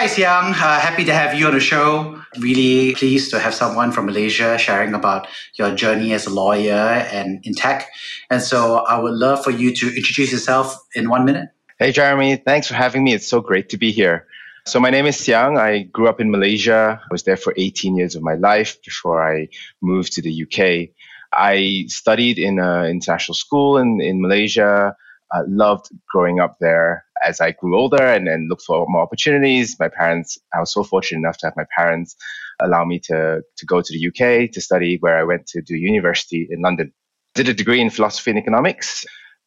Hi, Siang. Uh, happy to have you on the show. Really pleased to have someone from Malaysia sharing about your journey as a lawyer and in tech. And so I would love for you to introduce yourself in one minute. Hey, Jeremy. Thanks for having me. It's so great to be here. So, my name is Siang. I grew up in Malaysia. I was there for 18 years of my life before I moved to the UK. I studied in an international school in, in Malaysia. I loved growing up there as I grew older and then looked for more opportunities, my parents, I was so fortunate enough to have my parents allow me to, to go to the UK to study, where I went to do university in London. Did a degree in philosophy and economics,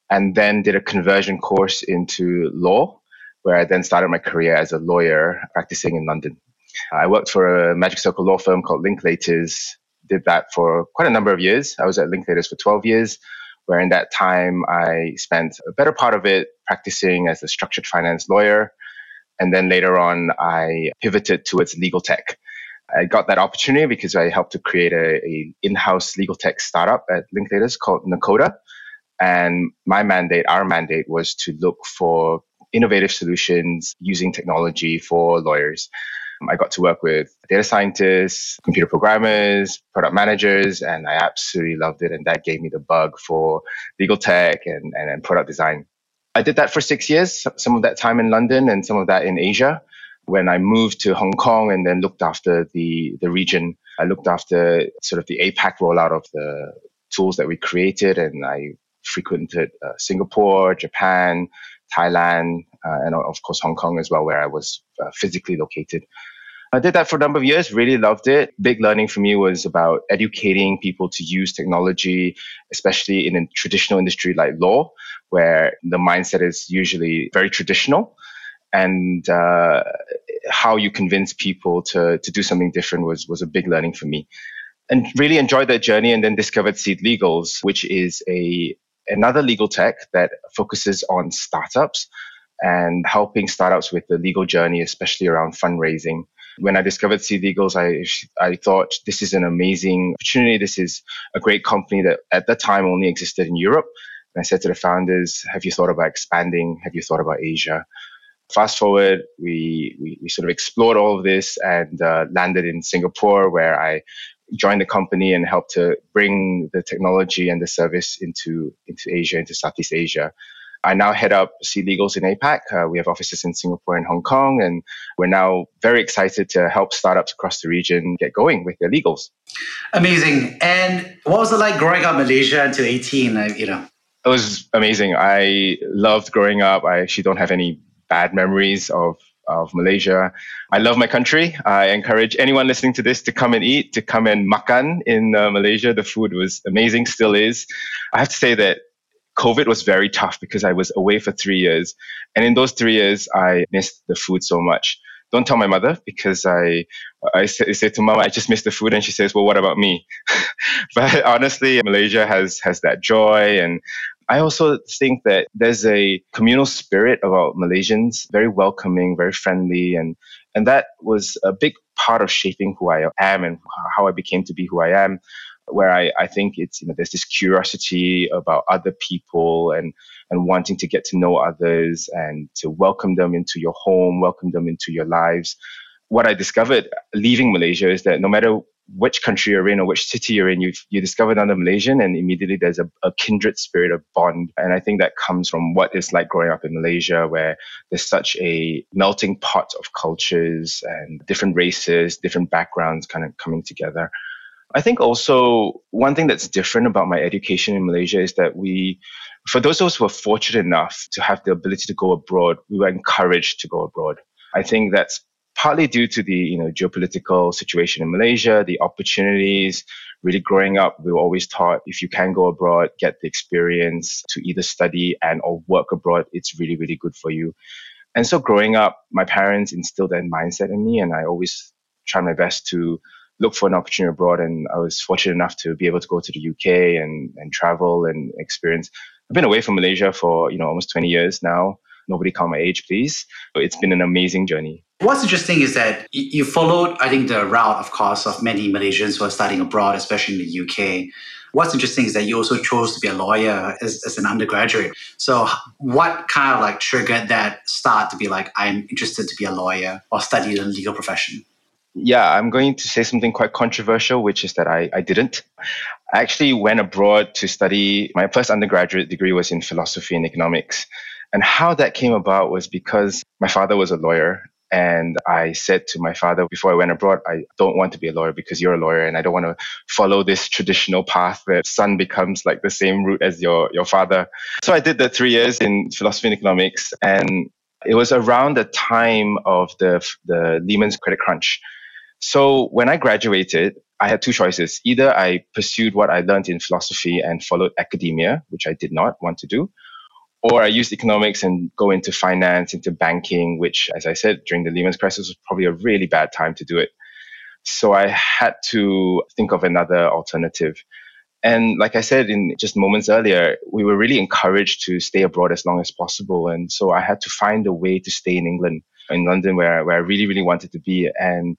and then did a conversion course into law, where I then started my career as a lawyer practicing in London. I worked for a Magic Circle law firm called Linklaters, did that for quite a number of years. I was at Linklaters for 12 years where in that time I spent a better part of it practicing as a structured finance lawyer. And then later on, I pivoted towards legal tech. I got that opportunity because I helped to create a, a in-house legal tech startup at Linklaters called Nakhoda. And my mandate, our mandate was to look for innovative solutions using technology for lawyers. I got to work with data scientists, computer programmers, product managers, and I absolutely loved it. And that gave me the bug for legal tech and, and, and product design. I did that for six years, some of that time in London and some of that in Asia. When I moved to Hong Kong and then looked after the, the region, I looked after sort of the APAC rollout of the tools that we created. And I frequented uh, Singapore, Japan, Thailand, uh, and of course Hong Kong as well, where I was uh, physically located. I did that for a number of years, really loved it. Big learning for me was about educating people to use technology, especially in a traditional industry like law, where the mindset is usually very traditional. And uh, how you convince people to, to do something different was, was a big learning for me. And really enjoyed that journey and then discovered Seed Legals, which is a another legal tech that focuses on startups and helping startups with the legal journey, especially around fundraising. When I discovered Seed Legals, I, I thought this is an amazing opportunity. This is a great company that at that time only existed in Europe. And I said to the founders, have you thought about expanding? Have you thought about Asia? Fast forward, we, we, we sort of explored all of this and uh, landed in Singapore, where I joined the company and helped to bring the technology and the service into, into Asia, into Southeast Asia. I now head up Seed Legals in APAC. Uh, we have offices in Singapore and Hong Kong, and we're now very excited to help startups across the region get going with their legals. Amazing. And what was it like growing up in Malaysia until 18? Uh, you know, it was amazing. I loved growing up. I actually don't have any bad memories of of Malaysia. I love my country. I encourage anyone listening to this to come and eat, to come and makan in uh, Malaysia. The food was amazing, still is. I have to say that COVID was very tough because I was away for three years. And in those three years, I missed the food so much. Don't tell my mother because I, I say, to mom, I just missed the food. And she says, well, what about me? but honestly, Malaysia has, has that joy. And I also think that there's a communal spirit about Malaysians, very welcoming, very friendly. And, and that was a big part of shaping who I am and how I became to be who I am where I, I think it's you know there's this curiosity about other people and and wanting to get to know others and to welcome them into your home, welcome them into your lives. What I discovered leaving Malaysia is that no matter which country you're in or which city you're in, you you discover another Malaysian, and immediately there's a, a kindred spirit of bond. And I think that comes from what it's like growing up in Malaysia, where there's such a melting pot of cultures and different races, different backgrounds, kind of coming together. I think also one thing that's different about my education in Malaysia is that we, for those of us who are fortunate enough to have the ability to go abroad, we were encouraged to go abroad. I think that's partly due to the you know geopolitical situation in Malaysia, the opportunities. Really growing up, we were always taught if you can go abroad, get the experience to either study and or work abroad, it's really really good for you. And so growing up, my parents instilled that mindset in me, and I always try my best to look for an opportunity abroad. And I was fortunate enough to be able to go to the UK and, and travel and experience. I've been away from Malaysia for, you know, almost 20 years now. Nobody call my age, please. But it's been an amazing journey. What's interesting is that you followed, I think, the route, of course, of many Malaysians who are studying abroad, especially in the UK. What's interesting is that you also chose to be a lawyer as, as an undergraduate. So, what kind of like triggered that start to be like, I'm interested to be a lawyer or study the legal profession? Yeah, I'm going to say something quite controversial, which is that I, I didn't. I actually went abroad to study. My first undergraduate degree was in philosophy and economics. And how that came about was because my father was a lawyer and I said to my father before I went abroad, I don't want to be a lawyer because you're a lawyer and I don't want to follow this traditional path that son becomes like the same route as your, your father. So I did the three years in philosophy and economics. And it was around the time of the, the Lehman's credit crunch. So when I graduated, I had two choices. Either I pursued what I learned in philosophy and followed academia, which I did not want to do, or I used economics and go into finance, into banking, which, as I said, during the Lehman crisis was probably a really bad time to do it. So I had to think of another alternative. And like I said in just moments earlier, we were really encouraged to stay abroad as long as possible. And so I had to find a way to stay in England, in London, where, where I really, really wanted to be. And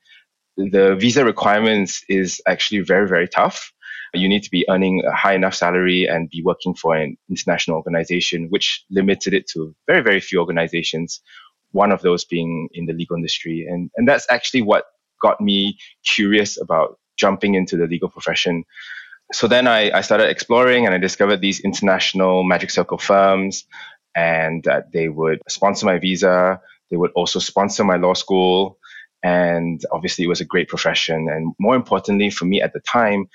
the visa requirements is actually very, very tough you need to be earning a high enough salary and be working for an international organization, which limited it to very, very few organizations, one of those being in the legal industry. And, and that's actually what got me curious about jumping into the legal profession. So then I, I started exploring and I discovered these international magic circle firms and that they would sponsor my visa. They would also sponsor my law school. And obviously, it was a great profession. And more importantly, for me at the time,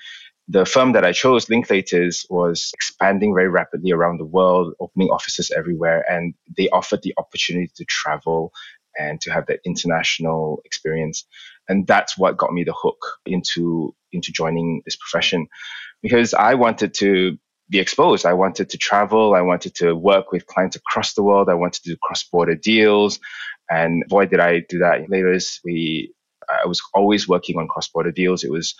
the firm that I chose, Linklaters, was expanding very rapidly around the world, opening offices everywhere, and they offered the opportunity to travel and to have that international experience. And that's what got me the hook into into joining this profession, because I wanted to be exposed. I wanted to travel. I wanted to work with clients across the world. I wanted to do cross border deals. And boy, did I do that. Later, we I was always working on cross border deals. It was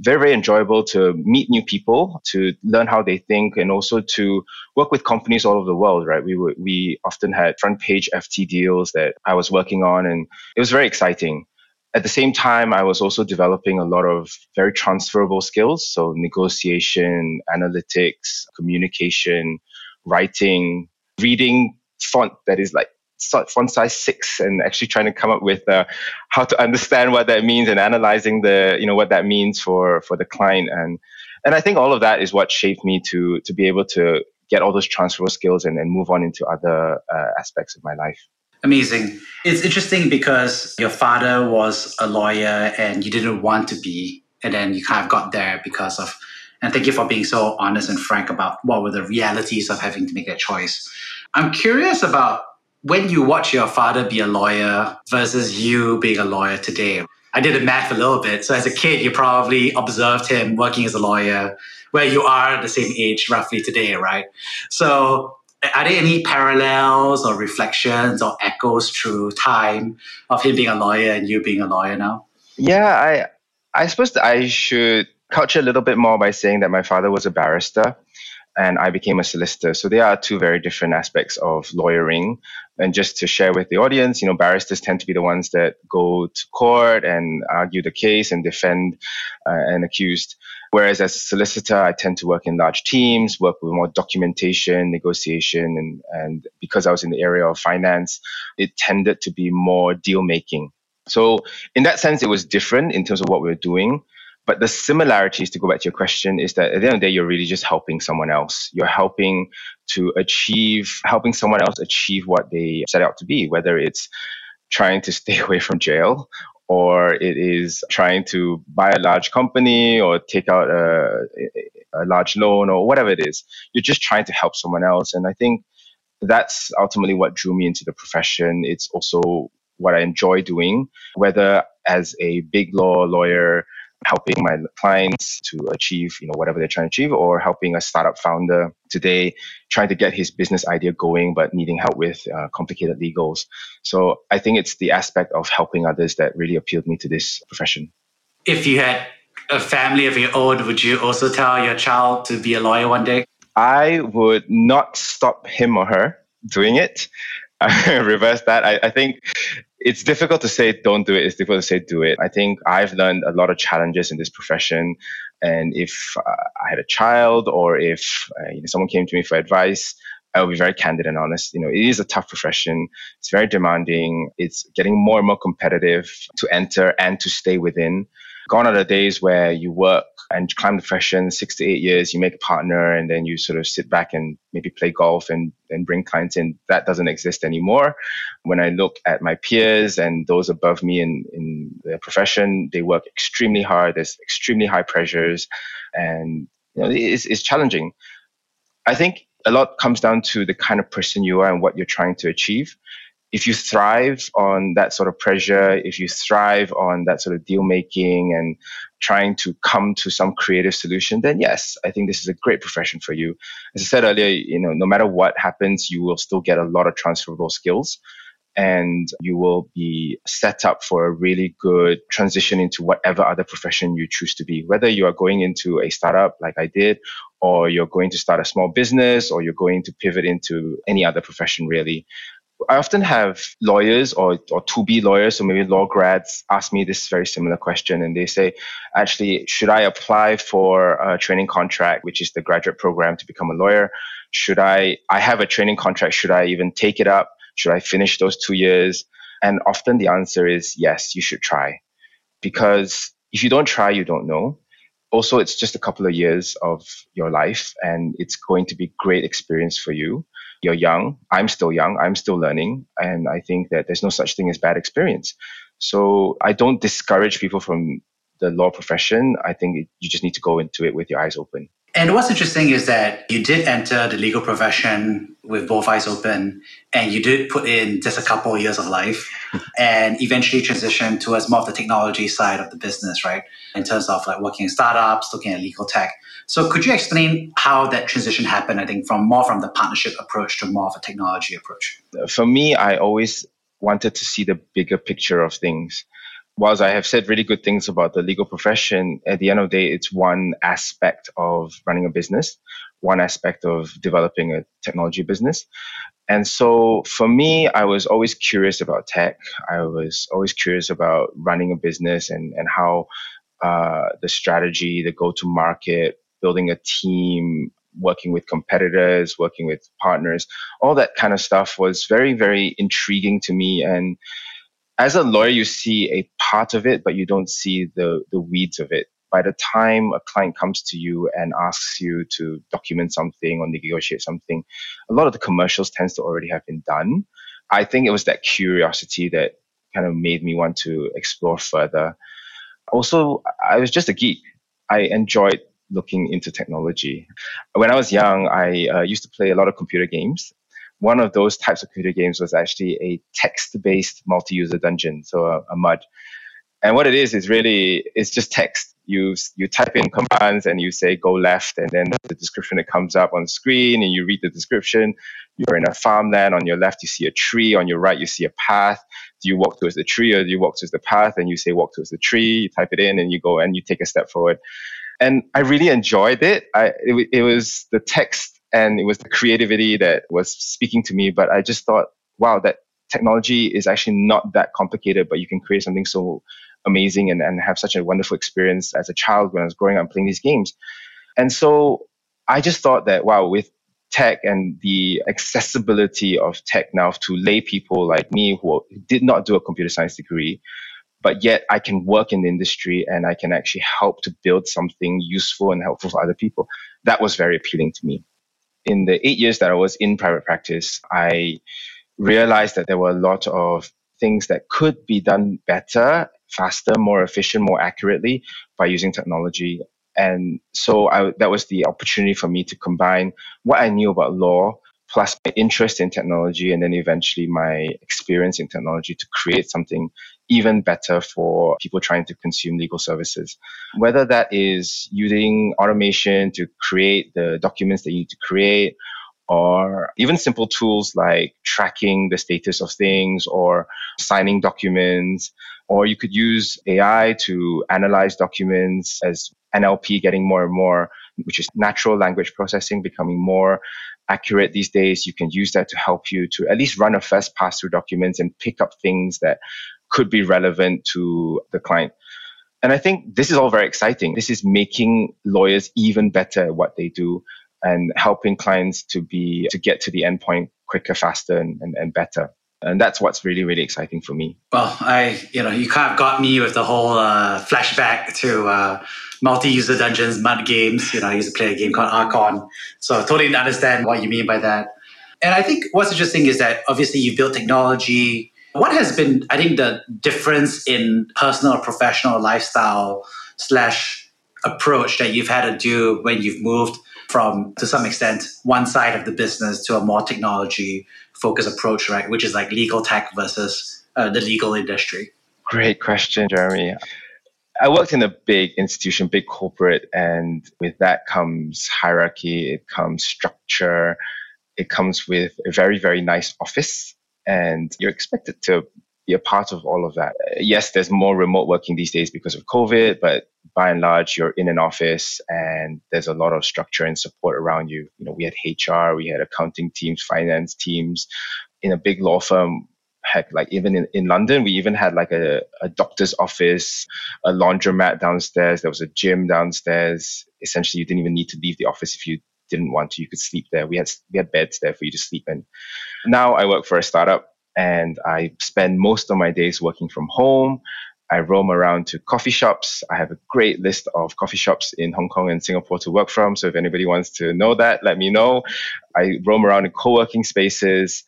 very, very enjoyable to meet new people, to learn how they think, and also to work with companies all over the world, right? We, were, we often had front page FT deals that I was working on, and it was very exciting. At the same time, I was also developing a lot of very transferable skills. So, negotiation, analytics, communication, writing, reading font that is like font size six and actually trying to come up with uh, how to understand what that means and analyzing the you know what that means for for the client and and I think all of that is what shaped me to to be able to get all those transferable skills and, and move on into other uh, aspects of my life. Amazing. It's interesting because your father was a lawyer and you didn't want to be, and then you kind of got there because of. And thank you for being so honest and frank about what were the realities of having to make that choice. I'm curious about when you watch your father be a lawyer versus you being a lawyer today, I did the math a little bit. So as a kid, you probably observed him working as a lawyer where you are the same age roughly today, right? So are there any parallels or reflections or echoes through time of him being a lawyer and you being a lawyer now? Yeah, I I suppose I should couch a little bit more by saying that my father was a barrister and I became a solicitor. So there are two very different aspects of lawyering. And just to share with the audience, you know, barristers tend to be the ones that go to court and argue the case and defend uh, an accused. Whereas as a solicitor, I tend to work in large teams, work with more documentation, negotiation, and, and because I was in the area of finance, it tended to be more deal making. So in that sense, it was different in terms of what we were doing. But the similarities, to go back to your question, is that at the end of the day, you're really just helping someone else. You're helping to achieve, helping someone else achieve what they set out to be, whether it's trying to stay away from jail or it is trying to buy a large company or take out a, a large loan or whatever it is. You're just trying to help someone else. And I think that's ultimately what drew me into the profession. It's also what I enjoy doing, whether as a big law lawyer helping my clients to achieve, you know, whatever they're trying to achieve, or helping a startup founder today trying to get his business idea going, but needing help with uh, complicated legals. So I think it's the aspect of helping others that really appealed me to this profession. If you had a family of your own, would you also tell your child to be a lawyer one day? I would not stop him or her doing it. reverse that. I, I, think it's difficult to say don't do it. It's difficult to say do it. I think I've learned a lot of challenges in this profession. And if uh, I had a child or if uh, you know, someone came to me for advice, I will be very candid and honest. You know, it is a tough profession. It's very demanding. It's getting more and more competitive to enter and to stay within. Gone are the days where you work and climb the profession six to eight years, you make a partner, and then you sort of sit back and maybe play golf and, and bring clients in. That doesn't exist anymore. When I look at my peers and those above me in, in the profession, they work extremely hard. There's extremely high pressures, and you know, it's, it's challenging. I think a lot comes down to the kind of person you are and what you're trying to achieve if you thrive on that sort of pressure, if you thrive on that sort of deal making and trying to come to some creative solution, then yes, I think this is a great profession for you. As I said earlier, you know, no matter what happens, you will still get a lot of transferable skills and you will be set up for a really good transition into whatever other profession you choose to be. Whether you are going into a startup like I did, or you're going to start a small business, or you're going to pivot into any other profession really. I often have lawyers or, or to be lawyers, or maybe law grads, ask me this very similar question. And they say, actually, should I apply for a training contract, which is the graduate program to become a lawyer? Should I, I have a training contract, should I even take it up? Should I finish those two years? And often the answer is yes, you should try. Because if you don't try, you don't know also it's just a couple of years of your life and it's going to be great experience for you you're young. I'm still young. I'm still learning. And I think that there's no such thing as bad experience. So I don't discourage people from the law profession. I think you just need to go into it with your eyes open. And what's interesting is that you did enter the legal profession with both eyes open and you did put in just a couple of years of life and eventually transition towards more of the technology side of the business, right? In terms of like working in startups, looking at legal tech. So could you explain how that transition happened, I think, from more from the partnership approach to more of a technology approach? For me, I always wanted to see the bigger picture of things whilst I have said really good things about the legal profession, at the end of the day, it's one aspect of running a business, one aspect of developing a technology business. And so for me, I was always curious about tech. I was always curious about running a business and, and how uh, the strategy, the go to market, building a team, working with competitors, working with partners, all that kind of stuff was very, very intriguing to me. And as a lawyer, you see a part of it, but you don't see the, the weeds of it. By the time a client comes to you and asks you to document something or negotiate something, a lot of the commercials tends to already have been done. I think it was that curiosity that kind of made me want to explore further. Also, I was just a geek. I enjoyed looking into technology. When I was young, I uh, used to play a lot of computer games one of those types of computer games was actually a text-based multi-user dungeon, so a, a MUD. And what it is is really it's just text. You you type in commands and you say go left, and then the description that comes up on the screen, and you read the description. You're in a farmland. On your left, you see a tree. On your right, you see a path. Do you walk towards the tree or do you walk towards the path? And you say walk towards the tree. You type it in, and you go and you take a step forward. And I really enjoyed it. I it, it was the text and it was the creativity that was speaking to me. But I just thought, wow, that technology is actually not that complicated, but you can create something so amazing and, and have such a wonderful experience as a child when I was growing up playing these games. And so I just thought that, wow, with tech and the accessibility of tech now to lay people like me who did not do a computer science degree, but yet I can work in the industry and I can actually help to build something useful and helpful for other people. That was very appealing to me in the eight years that I was in private practice, I realized that there were a lot of things that could be done better, faster, more efficient, more accurately by using technology. And so I, that was the opportunity for me to combine what I knew about law plus my interest in technology and then eventually my experience in technology to create something even better for people trying to consume legal services. Whether that is using automation to create the documents that you need to create, or even simple tools like tracking the status of things or signing documents, or you could use AI to analyze documents as NLP getting more and more, which is natural language processing becoming more accurate these days. You can use that to help you to at least run a first pass through documents and pick up things that could be relevant to the client. And I think this is all very exciting. This is making lawyers even better at what they do and helping clients to be to get to the endpoint quicker, faster, and, and, and better. And that's what's really really exciting for me. Well i you know you kind of got me with the whole uh, flashback to uh, multi-user dungeons mud games. You know i used to play a game called archon. So I totally understand what you mean by that. And i think what's interesting is that obviously you built technology. What has been i think the difference in personal professional lifestyle slash approach that you've had to do when you've moved from to some extent one side of the business to a more technology focused approach, right? Which is like legal tech versus uh, the legal industry? Great question, Jeremy. I worked in a big institution, big corporate, and with that comes hierarchy, it comes structure, it comes with a very, very nice office, and you're expected to be a part of all of that. Yes, there's more remote working these days because of COVID, but by and large, you're in an office and there's a lot of structure and support around you. You know, we had HR, we had accounting teams, finance teams. In a big law firm, heck, like even in, in London, we even had like a, a doctor's office, a laundromat downstairs, there was a gym downstairs. Essentially, you didn't even need to leave the office if you didn't want to. You could sleep there. We had we had beds there for you to sleep in. Now I work for a startup and I spend most of my days working from home. I roam around to coffee shops. I have a great list of coffee shops in Hong Kong and Singapore to work from. So if anybody wants to know that, let me know. I roam around in co-working spaces.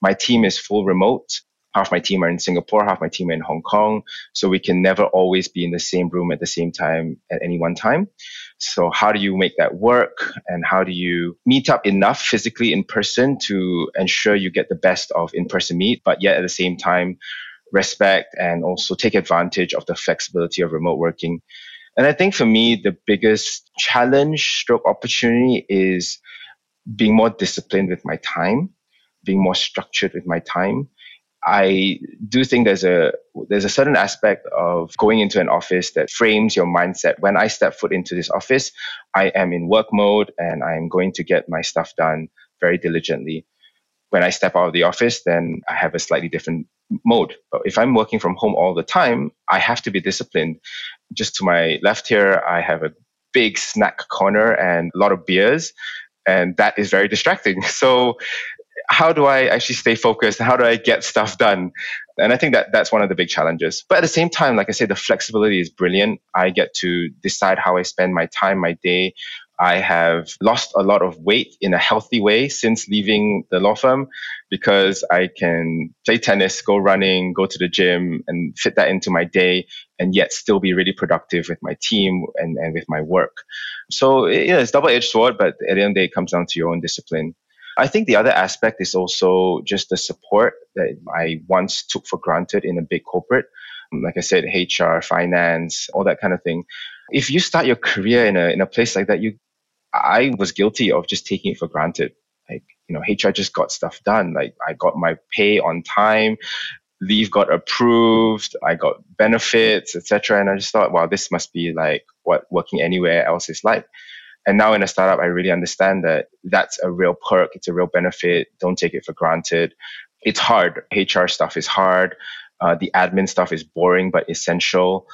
My team is full remote. Half my team are in Singapore, half my team are in Hong Kong. So we can never always be in the same room at the same time at any one time. So how do you make that work? And how do you meet up enough physically in person to ensure you get the best of in-person meet, but yet at the same time, respect and also take advantage of the flexibility of remote working. And I think for me, the biggest challenge stroke opportunity is being more disciplined with my time, being more structured with my time. I do think there's a there's a certain aspect of going into an office that frames your mindset. When I step foot into this office, I am in work mode and I am going to get my stuff done very diligently. When I step out of the office, then I have a slightly different mode. But if I'm working from home all the time, I have to be disciplined. Just to my left here, I have a big snack corner and a lot of beers, and that is very distracting. So, how do I actually stay focused? How do I get stuff done? And I think that that's one of the big challenges. But at the same time, like I said, the flexibility is brilliant. I get to decide how I spend my time, my day. I have lost a lot of weight in a healthy way since leaving the law firm because I can play tennis, go running, go to the gym, and fit that into my day, and yet still be really productive with my team and, and with my work. So yeah, it's double edged sword, but at the end of the day, it comes down to your own discipline. I think the other aspect is also just the support that I once took for granted in a big corporate. Like I said, HR, finance, all that kind of thing. If you start your career in a, in a place like that, you I was guilty of just taking it for granted. Like, you know, HR just got stuff done. Like I got my pay on time, leave got approved, I got benefits, etc. And I just thought, wow, this must be like what working anywhere else is like. And now in a startup, I really understand that that's a real perk. It's a real benefit. Don't take it for granted. It's hard. HR stuff is hard. Uh, the admin stuff is boring but essential.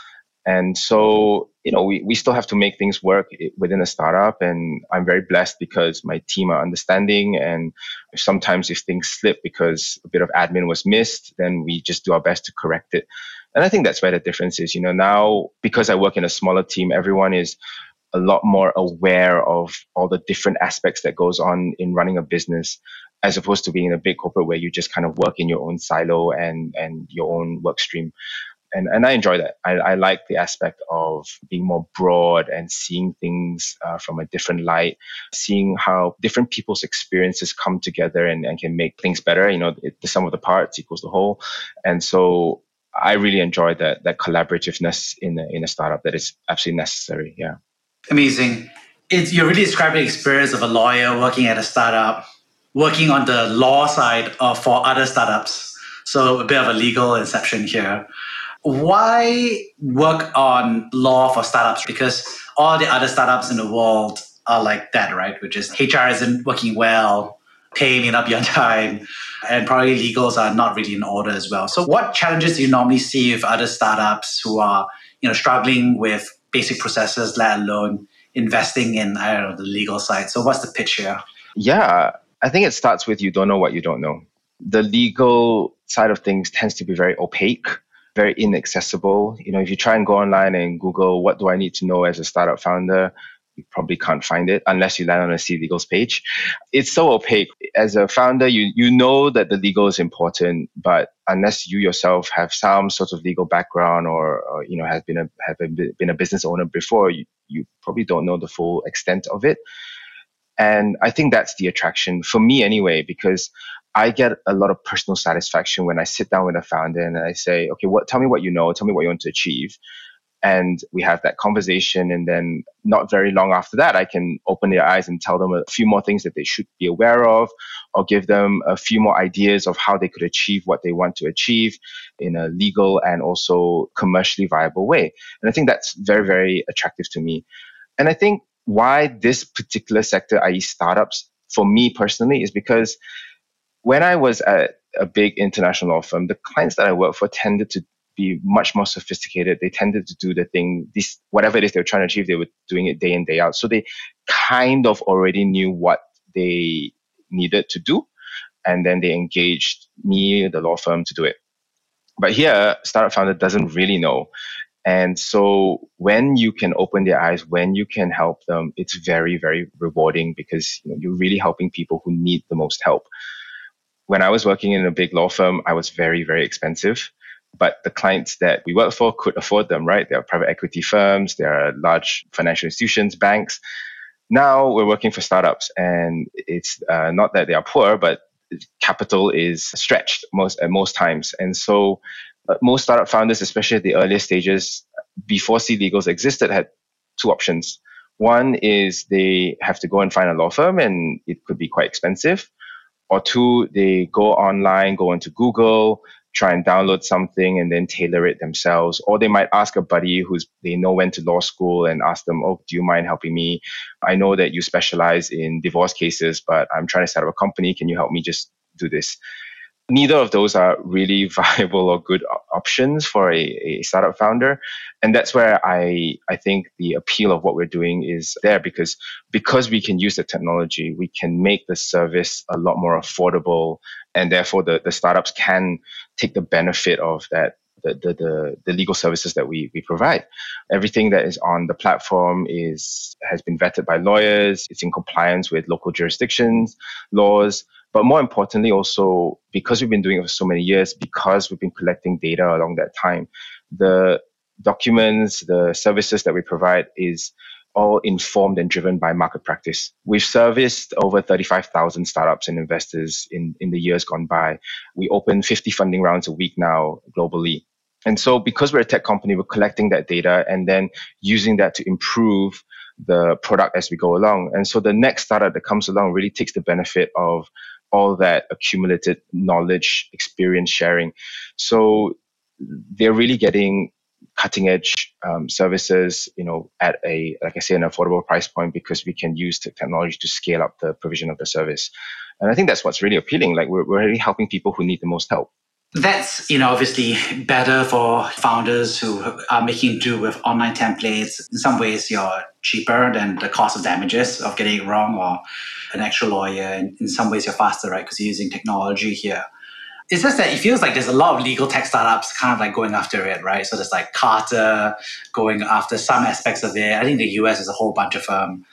And so, you know, we, we still have to make things work within a startup. And I'm very blessed because my team are understanding. And sometimes if things slip because a bit of admin was missed, then we just do our best to correct it. And I think that's where the difference is. You know, now because I work in a smaller team, everyone is a lot more aware of all the different aspects that goes on in running a business as opposed to being in a big corporate where you just kind of work in your own silo and and your own work stream and, and I enjoy that. I, I like the aspect of being more broad and seeing things uh, from a different light, seeing how different people's experiences come together and, and can make things better. You know, it, the sum of the parts equals the whole. And so I really enjoy that that collaborativeness in a, in a startup that is absolutely necessary. Yeah. Amazing. It's, you're really describing the experience of a lawyer working at a startup, working on the law side of, for other startups. So a bit of a legal inception here. Why work on law for startups? Because all the other startups in the world are like that, right? Which is HR isn't working well, pay may not be on time, and probably legals are not really in order as well. So what challenges do you normally see with other startups who are, you know, struggling with basic processes, let alone investing in, I don't know, the legal side? So what's the pitch here? Yeah, I think it starts with you don't know what you don't know. The legal side of things tends to be very opaque very inaccessible. You know, if you try and go online and Google what do I need to know as a startup founder, you probably can't find it unless you land on a Seed Legals' page. It's so opaque. As a founder, you you know that the legal is important, but unless you yourself have some sort of legal background or, or you know has been a have been a business owner before, you, you probably don't know the full extent of it. And I think that's the attraction for me anyway, because I get a lot of personal satisfaction when I sit down with a founder and I say, okay, what tell me what you know, tell me what you want to achieve. And we have that conversation and then not very long after that i can open their eyes and tell them a few more things that they should be aware of or give them a few more ideas of how they could achieve what they want to achieve in a legal and also commercially viable way. And i think that's very very attractive to me. And i think why this particular sector i.e startups for me personally is because when i was at a big international law firm the clients that i worked for tended to be much more sophisticated. They tended to do the thing, this whatever it is they were trying to achieve, they were doing it day in day out. So they kind of already knew what they needed to do, and then they engaged me, the law firm, to do it. But here, startup founder doesn't really know. And so when you can open their eyes, when you can help them, it's very, very rewarding because you know, you're really helping people who need the most help. When I was working in a big law firm, I was very, very expensive but the clients that we work for could afford them, right? There are private equity firms, there are large financial institutions, banks. Now we're working for startups, and it's uh, not that they are poor, but capital is stretched most at most times, and so uh, most startup founders, especially at the earlier stages, before Seed Legals existed, had two options. One is they have to go and find a law firm, and it could be quite expensive. Or two, they go online, go into Google, try and download something and then tailor it themselves. Or they might ask a buddy who's they know went to law school and ask them, "Oh, do you mind helping me? I know that you specialize in divorce cases, but I'm trying to set up a company. Can you help me just do this?" Neither of those are really viable or good options for a, a, startup founder and that's where i i think the appeal of what we're doing is there because because we can use the technology we can make the service a lot more affordable and therefore the, the startups can take the benefit of that the, the, the, the legal services that we, we provide. Everything that is on the platform is has been vetted by lawyers. It's in compliance with local jurisdictions, laws, but more importantly, also because we've been doing it for so many years, because we've been collecting data along that time, the documents, the services that we provide is all informed and driven by market practice. We've serviced over 35,000 startups and investors in, in the years gone by. We open 50 funding rounds a week now globally. And so, because we're a tech company, we're collecting that data and then using that to improve the product as we go along. And so, the next startup that comes along really takes the benefit of all that accumulated knowledge, experience sharing. So they're really getting cutting edge um, services, you know, at a like I say, an affordable price point because we can use the technology to scale up the provision of the service. And I think that's what's really appealing. Like we're, we're really helping people who need the most help. That's, you know, obviously better for founders who are making do with online templates. In some ways, you're cheaper than the cost of damages of getting it wrong or an extra lawyer. And in some ways, you're faster, right? Because you're using technology here. It's just that it feels like there's a lot of legal tech startups kind of like going after it, right? So there's like Carta going after some aspects of it. I think the US is a whole bunch of them. Um,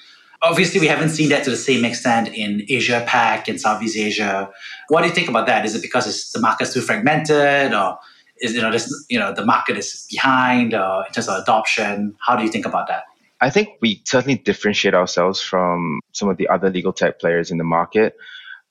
Obviously, we haven't seen that to the same extent in Asia Pac and Southeast Asia. What do you think about that? Is it because the market's too fragmented, or is you know this you know the market is behind in terms of adoption? How do you think about that? I think we certainly differentiate ourselves from some of the other legal tech players in the market.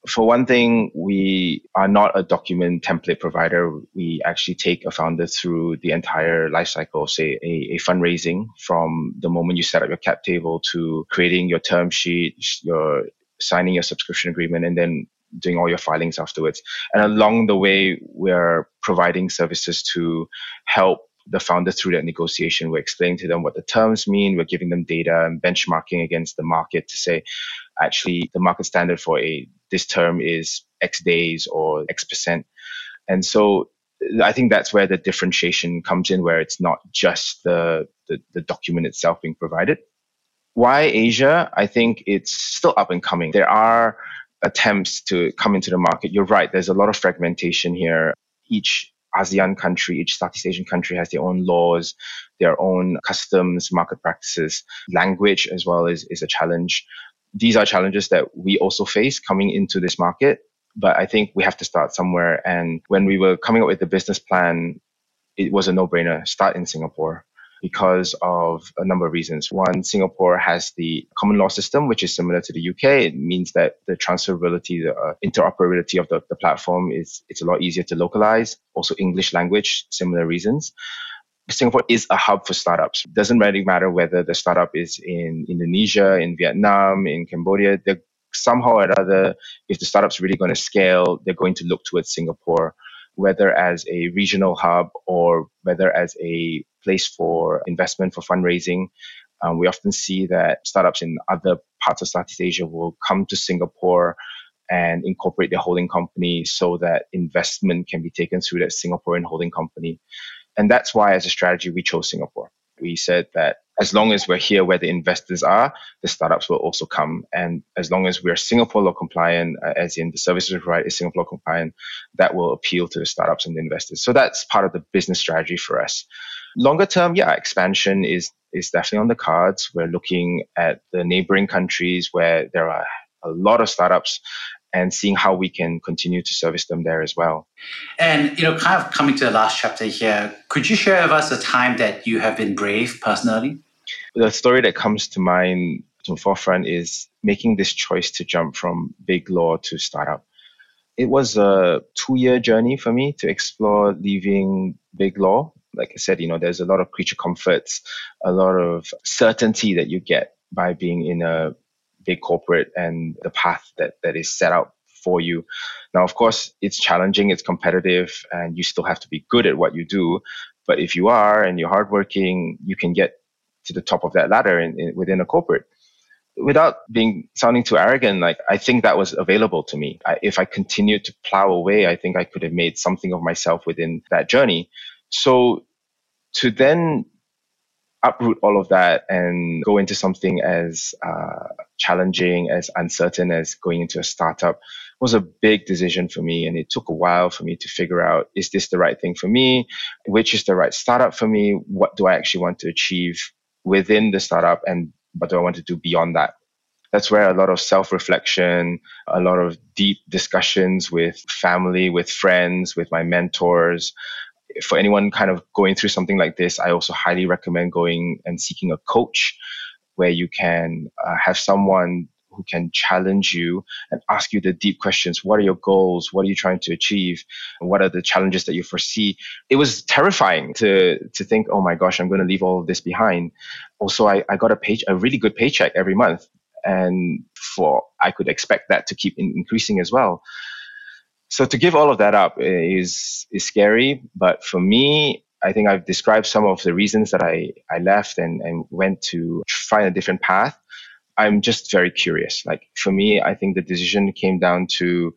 For one thing, we are not a document template provider. We actually take a founder through the entire life cycle, say a, a fundraising from the moment you set up your cap table to creating your term sheet, your signing your subscription agreement, and then doing all your filings afterwards. And along the way, we're providing services to help the founder through that negotiation. We're explaining to them what the terms mean. We're giving them data and benchmarking against the market to say, actually, the market standard for a this term is X days or X percent. And so I think that's where the differentiation comes in, where it's not just the, the, the document itself being provided. Why Asia? I think it's still up and coming. There are attempts to come into the market. You're right, there's a lot of fragmentation here. Each ASEAN country, each Southeast Asian country has their own laws, their own customs, market practices, language as well is, is a challenge. These are challenges that we also face coming into this market. But I think we have to start somewhere. And when we were coming up with the business plan, it was a no brainer start in Singapore because of a number of reasons. One, Singapore has the common law system, which is similar to the UK. It means that the transferability, the uh, interoperability of the, the platform is it's a lot easier to localize. Also, English language, similar reasons. Singapore is a hub for startups. It doesn't really matter whether the startup is in Indonesia, in Vietnam, in Cambodia. They're somehow or other, if the startup's really going to scale, they're going to look towards Singapore whether as a regional hub or whether as a place for investment for fundraising. Um, we often see that startups in other parts of Southeast Asia will come to Singapore and incorporate their holding company so that investment can be taken through that Singaporean holding company. And that's why, as a strategy, we chose Singapore. We said that as long as we're here where the investors are, the startups will also come. And as long as we're Singapore law compliant, uh, as in the services we provide is Singapore law compliant, that will appeal to the startups and the investors. So that's part of the business strategy for us. Longer term, yeah, expansion is is definitely on the cards. We're looking at the neighboring countries where there are a lot of startups and seeing how we can continue to service them there as well. And you know, kind of coming to the last chapter here, could you share with us a time that you have been brave personally? The story that comes to mind to the forefront is making this choice to jump from big law to startup. It was a two-year journey for me to explore leaving big law. Like I said, you know, there's a lot of creature comforts, a lot of certainty that you get by being in a big corporate and the path that, that is set out for you. Now, of course, it's challenging, it's competitive, and you still have to be good at what you do. But if you are and you're hardworking, you can get to the top of that ladder in, in, within a corporate. Without being sounding too arrogant, like I think that was available to me. I, if I continued to plow away, I think I could have made something of myself within that journey. So to then uproot all of that and go into something as uh, challenging, as uncertain as going into a startup was a big decision for me. And it took a while for me to figure out is this the right thing for me? Which is the right startup for me? What do I actually want to achieve within the startup? And what do I want to do beyond that? That's where a lot of self reflection, a lot of deep discussions with family, with friends, with my mentors, for anyone kind of going through something like this, I also highly recommend going and seeking a coach where you can uh, have someone who can challenge you and ask you the deep questions. What are your goals? What are you trying to achieve? What are the challenges that you foresee? It was terrifying to to think, oh my gosh, I'm going to leave all of this behind. Also, I, I got a page, a really good paycheck every month. And for I could expect that to keep in, increasing as well so to give all of that up eh, is is scary but for me i think i've described some of the reasons that i i left and and went to find a different path. I'm just very curious. Like for me i think the decision came down to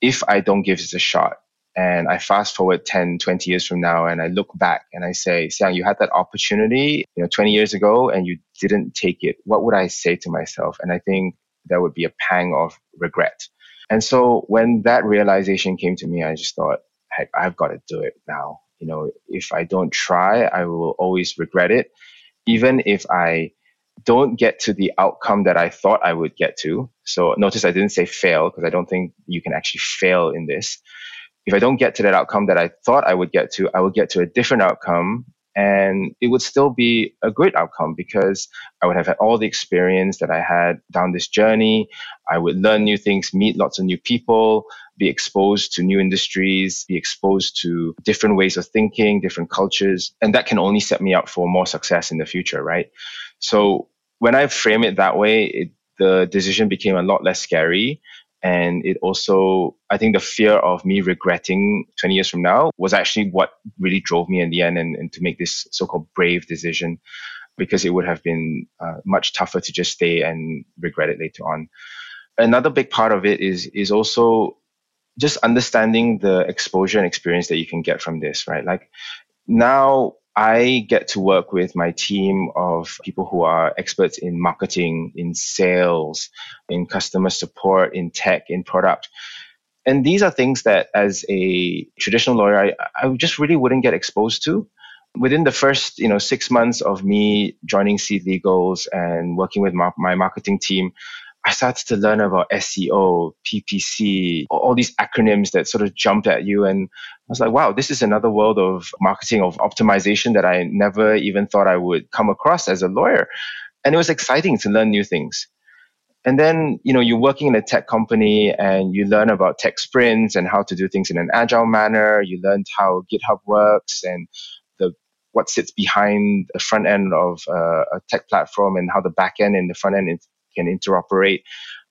if i don't give this a shot. And i fast forward 10 20 years from now and i look back and i say Siang, you had that opportunity you know 20 years ago and you didn't take it. What would i say to myself? And i think that would be a pang of regret and so when that realization came to me, I just thought, heck, I've got to do it now. You know, if I don't try, I will always regret it. Even if I don't get to the outcome that I thought I would get to. So notice I didn't say fail because I don't think you can actually fail in this. If I don't get to that outcome that I thought I would get to, I will get to a different outcome And it would still be a great outcome because I would have had all the experience that I had down this journey. I would learn new things, meet lots of new people, be exposed to new industries, be exposed to different ways of thinking, different cultures. And that can only set me up for more success in the future, right? So when I frame it that way, it, the decision became a lot less scary and it also, I think the fear of me regretting 20 years from now was actually what really drove me in the end and, and to make this so called brave decision because it would have been uh, much tougher to just stay and regret it later on. Another big part of it is is also just understanding the exposure and experience that you can get from this, right? Like now I get to work with my team of people who are experts in marketing, in sales, in customer support, in tech, in product. And these are things that, as a traditional lawyer, I, I just really wouldn't get exposed to. Within the first, you know, six months of me joining Seed Legals and working with my, my marketing team, I started to learn about SEO, PPC, all these acronyms that sort of jumped at you. And I was like, wow, this is another world of marketing, of optimization that I never even thought I would come across as a lawyer. And it was exciting to learn new things. And then, you know, you're working in a tech company and you learn about tech sprints and how to do things in an agile manner. You learned how GitHub works and the what sits behind the front end of uh, a tech platform and how the back end and the front end can interoperate.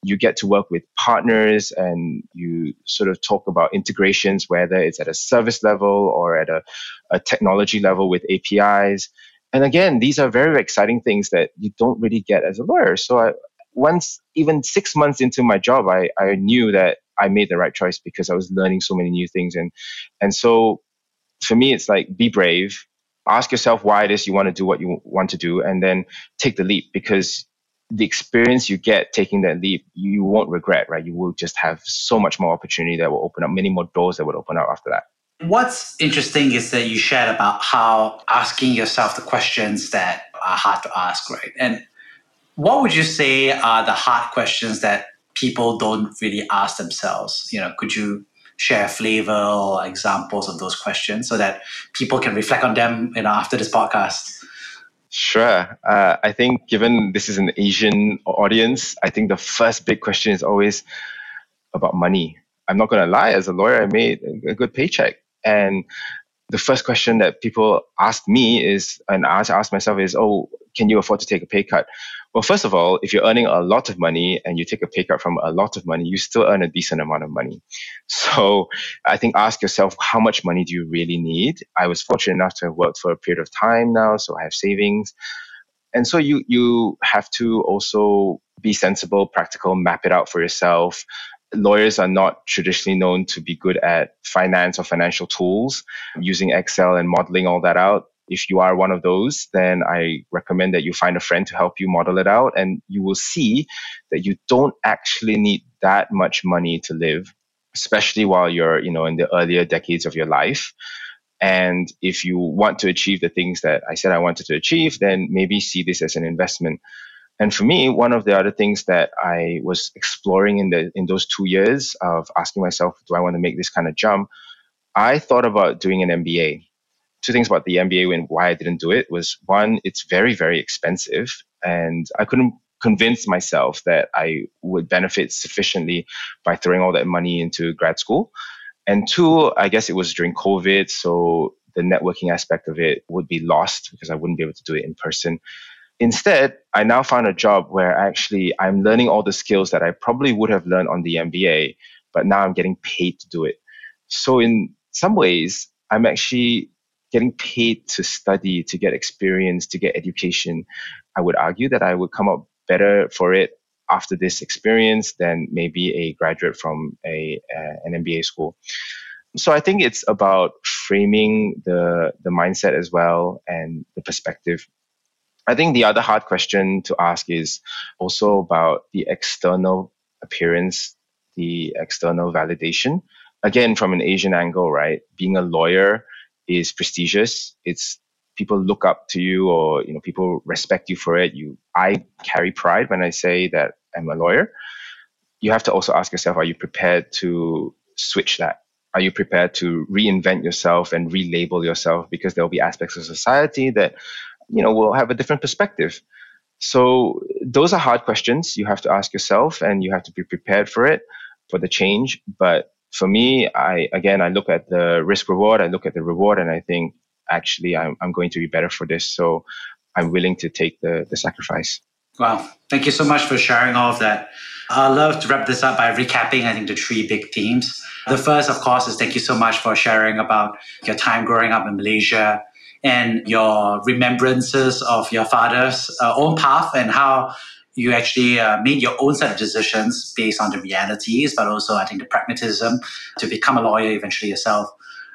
You get to work with partners and you sort of talk about integrations, whether it's at a service level or at a, a technology level with APIs. And again, these are very exciting things that you don't really get as a lawyer. So I, once, even six months into my job, I, I knew that I made the right choice because I was learning so many new things. And, and so for me, it's like be brave, ask yourself why it is you want to do what you want to do, and then take the leap because the experience you get taking that leap, you won't regret, right? You will just have so much more opportunity that will open up many more doors that would open up after that. What's interesting is that you shared about how asking yourself the questions that are hard to ask, right? And what would you say are the hard questions that people don't really ask themselves? You know, could you share flavor or examples of those questions so that people can reflect on them, you know, after this podcast? Sure. Uh, I think given this is an Asian audience, I think the first big question is always about money. I'm not going to lie, as a lawyer, I made a good paycheck. And the first question that people ask me is, and I ask myself is, oh, can you afford to take a pay cut? Well, first of all, if you're earning a lot of money and you take a pay cut from a lot of money, you still earn a decent amount of money. So I think ask yourself, how much money do you really need? I was fortunate enough to have worked for a period of time now, so I have savings. And so you you have to also be sensible, practical, map it out for yourself. Lawyers are not traditionally known to be good at finance or financial tools, using Excel and modeling all that out if you are one of those, then I recommend that you find a friend to help you model it out. And you will see that you don't actually need that much money to live, especially while you're, you know, in the earlier decades of your life. And if you want to achieve the things that I said I wanted to achieve, then maybe see this as an investment. And for me, one of the other things that I was exploring in the in those two years of asking myself, do I want to make this kind of jump? I thought about doing an MBA two things about the MBA and why I didn't do it was one, it's very, very expensive. And I couldn't convince myself that I would benefit sufficiently by throwing all that money into grad school. And two, I guess it was during COVID. So the networking aspect of it would be lost because I wouldn't be able to do it in person. Instead, I now found a job where actually I'm learning all the skills that I probably would have learned on the MBA, but now I'm getting paid to do it. So in some ways, I'm actually getting paid to study, to get experience, to get education, I would argue that I would come up better for it after this experience than maybe a graduate from a, uh, an MBA school. So I think it's about framing the the mindset as well and the perspective. I think the other hard question to ask is also about the external appearance, the external validation. Again, from an Asian angle, right? Being a lawyer, is prestigious. It's people look up to you or you know people respect you for it. You I carry pride when I say that I'm a lawyer. You have to also ask yourself, are you prepared to switch that? Are you prepared to reinvent yourself and relabel yourself because there will be aspects of society that you know will have a different perspective? So those are hard questions you have to ask yourself and you have to be prepared for it, for the change. But for me, I again I look at the risk reward, I look at the reward and I think actually I'm I'm going to be better for this. So I'm willing to take the the sacrifice. Wow. Thank you so much for sharing all of that. I'd love to wrap this up by recapping, I think, the three big themes. The first, of course, is thank you so much for sharing about your time growing up in Malaysia and your remembrances of your father's uh, own path and how you actually uh, made your own set of decisions based on the realities, but also, I think, the pragmatism to become a lawyer eventually yourself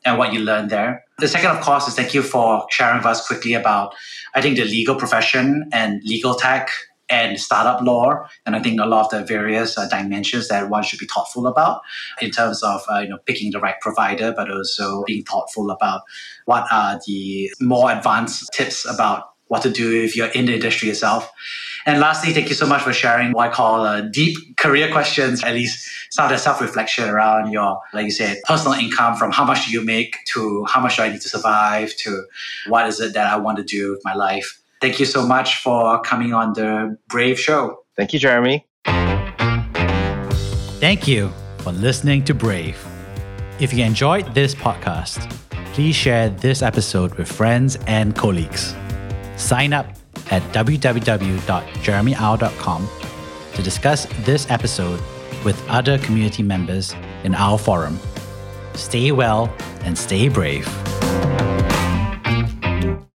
and what you learned there. The second, of course, is thank you for sharing with us quickly about, I think, the legal profession and legal tech and startup law. And I think a lot of the various uh, dimensions that one should be thoughtful about in terms of uh, you know picking the right provider, but also being thoughtful about what are the more advanced tips about what to do if you're in the industry yourself. And lastly, thank you so much for sharing what I call uh, deep career questions, at least some of the self-reflection around your, like you said, personal income from how much do you make to how much do I need to survive to what is it that I want to do with my life. Thank you so much for coming on the Brave Show. Thank you, Jeremy. Thank you for listening to Brave. If you enjoyed this podcast, please share this episode with friends and colleagues. Sign up at www.jeremyau.com to discuss this episode with other community members in our forum. Stay well and stay brave.